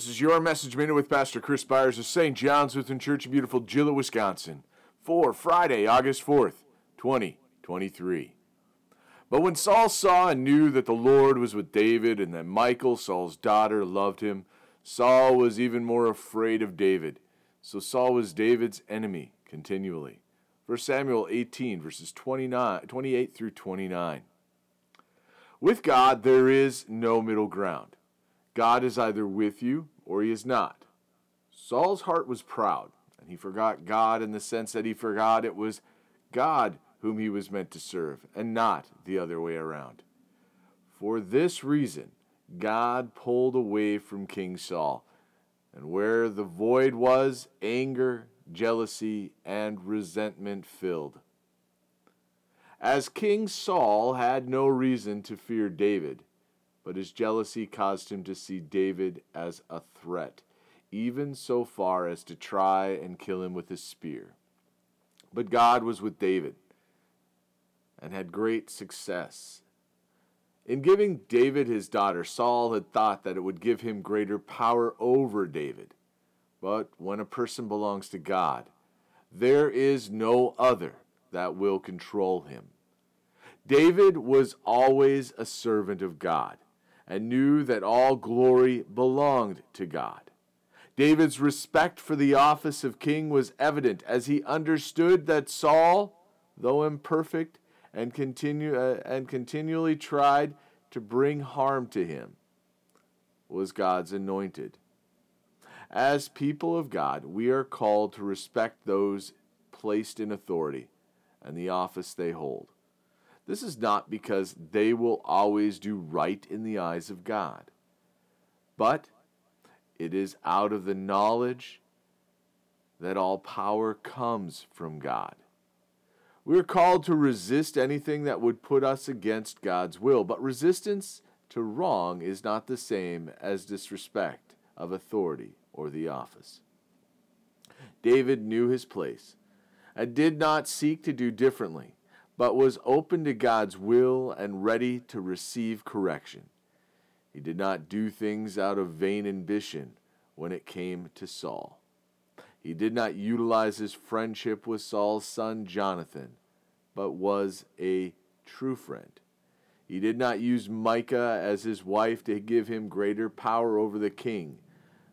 This is your message minute with Pastor Chris Byars of St. John's Lutheran Church in beautiful Gillett, Wisconsin, for Friday, August 4th, 2023. But when Saul saw and knew that the Lord was with David and that Michal, Saul's daughter, loved him, Saul was even more afraid of David. So Saul was David's enemy continually. 1 Samuel 18, verses 29, 28 through 29. With God, there is no middle ground. God is either with you or he is not. Saul's heart was proud, and he forgot God in the sense that he forgot it was God whom he was meant to serve, and not the other way around. For this reason, God pulled away from King Saul, and where the void was, anger, jealousy, and resentment filled. As King Saul had no reason to fear David, but his jealousy caused him to see David as a threat, even so far as to try and kill him with his spear. But God was with David and had great success. In giving David his daughter, Saul had thought that it would give him greater power over David. But when a person belongs to God, there is no other that will control him. David was always a servant of God and knew that all glory belonged to God. David's respect for the office of king was evident as he understood that Saul, though imperfect and, uh, and continually tried to bring harm to him, was God's anointed. As people of God, we are called to respect those placed in authority and the office they hold. This is not because they will always do right in the eyes of God, but it is out of the knowledge that all power comes from God. We are called to resist anything that would put us against God's will, but resistance to wrong is not the same as disrespect of authority or the office. David knew his place and did not seek to do differently but was open to God's will and ready to receive correction. He did not do things out of vain ambition when it came to Saul. He did not utilize his friendship with Saul's son Jonathan, but was a true friend. He did not use Michal as his wife to give him greater power over the king,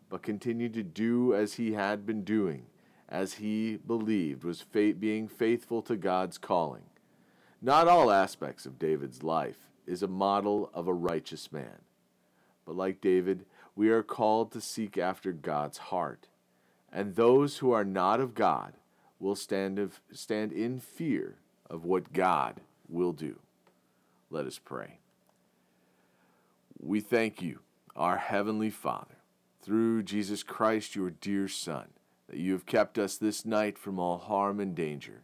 but continued to do as he had been doing, as he believed was being faithful to God's calling. Not all aspects of David's life is a model of a righteous man. But like David, we are called to seek after God's heart. And those who are not of God will stand, of, stand in fear of what God will do. Let us pray. We thank you, our Heavenly Father, through Jesus Christ, your dear Son, that you have kept us this night from all harm and danger.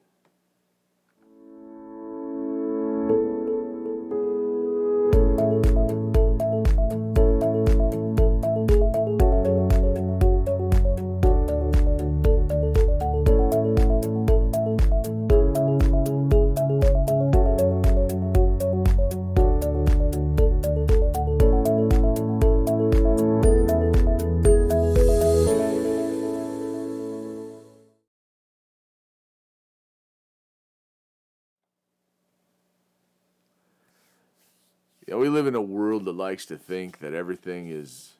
Live in a world that likes to think that everything is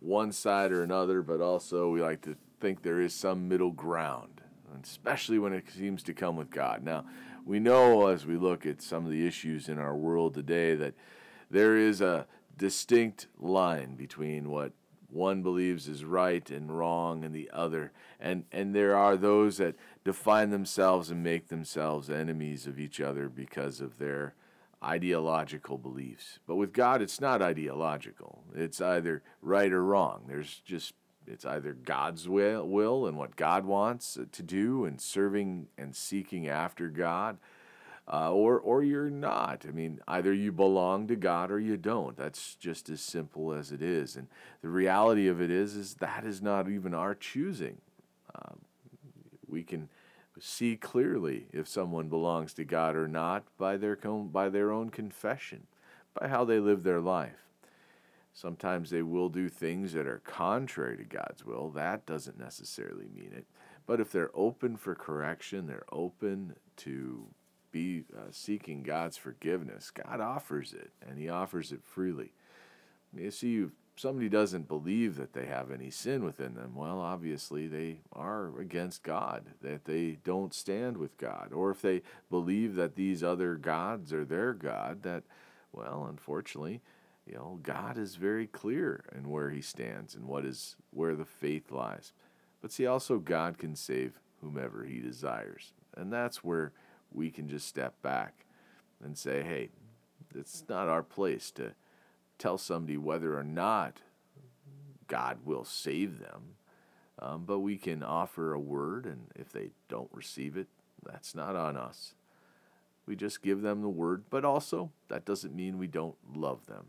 one side or another, but also we like to think there is some middle ground, especially when it seems to come with God. Now, we know as we look at some of the issues in our world today that there is a distinct line between what one believes is right and wrong and the other and and there are those that define themselves and make themselves enemies of each other because of their ideological beliefs. But with God, it's not ideological. It's either right or wrong. There's just it's either God's will, will and what God wants to do and serving and seeking after God, uh, or or you're not. I mean, either you belong to God or you don't. That's just as simple as it is. And the reality of it is, is that is not even our choosing. Um, we can see clearly if someone belongs to God or not by their by their own confession, by how they live their life. Sometimes they will do things that are contrary to God's will. That doesn't necessarily mean it. But if they're open for correction, they're open to be uh, seeking God's forgiveness, God offers it, and He offers it freely. You see, if somebody doesn't believe that they have any sin within them, well, obviously they are against God, that they don't stand with God. Or if they believe that these other gods are their God, that, well, unfortunately, you know, God is very clear in where he stands and what is where the faith lies. But see, also God can save whomever he desires. And that's where we can just step back and say, hey, it's not our place to tell somebody whether or not God will save them. Um, but we can offer a word, and if they don't receive it, that's not on us. We just give them the word, but also that doesn't mean we don't love them.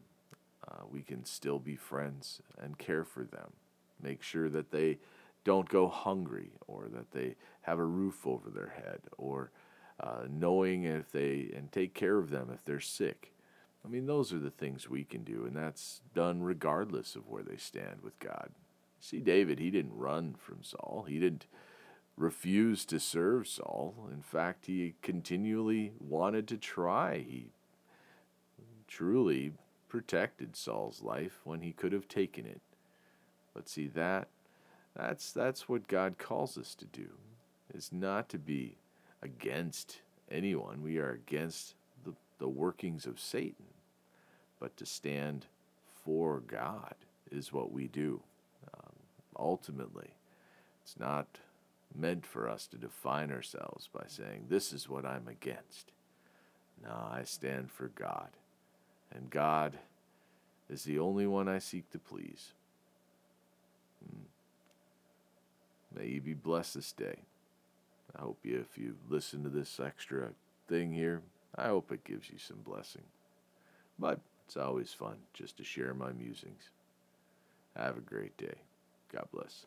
Uh, we can still be friends and care for them. Make sure that they don't go hungry or that they have a roof over their head or uh, knowing if they and take care of them if they're sick. I mean, those are the things we can do, and that's done regardless of where they stand with God. See, David, he didn't run from Saul. He didn't refuse to serve Saul. In fact, he continually wanted to try. He truly protected Saul's life when he could have taken it. But see that that's that's what God calls us to do. Is not to be against anyone. We are against the, workings of Satan. But to stand for God is what we do. Um, ultimately, it's not meant for us to define ourselves by saying, This is what I'm against. No, I stand for God. And God is the only one I seek to please. Hmm. May you be blessed this day. I hope you, if you listen to this extra thing here, I hope it gives you some blessing. But it's always fun just to share my musings. Have a great day. God bless.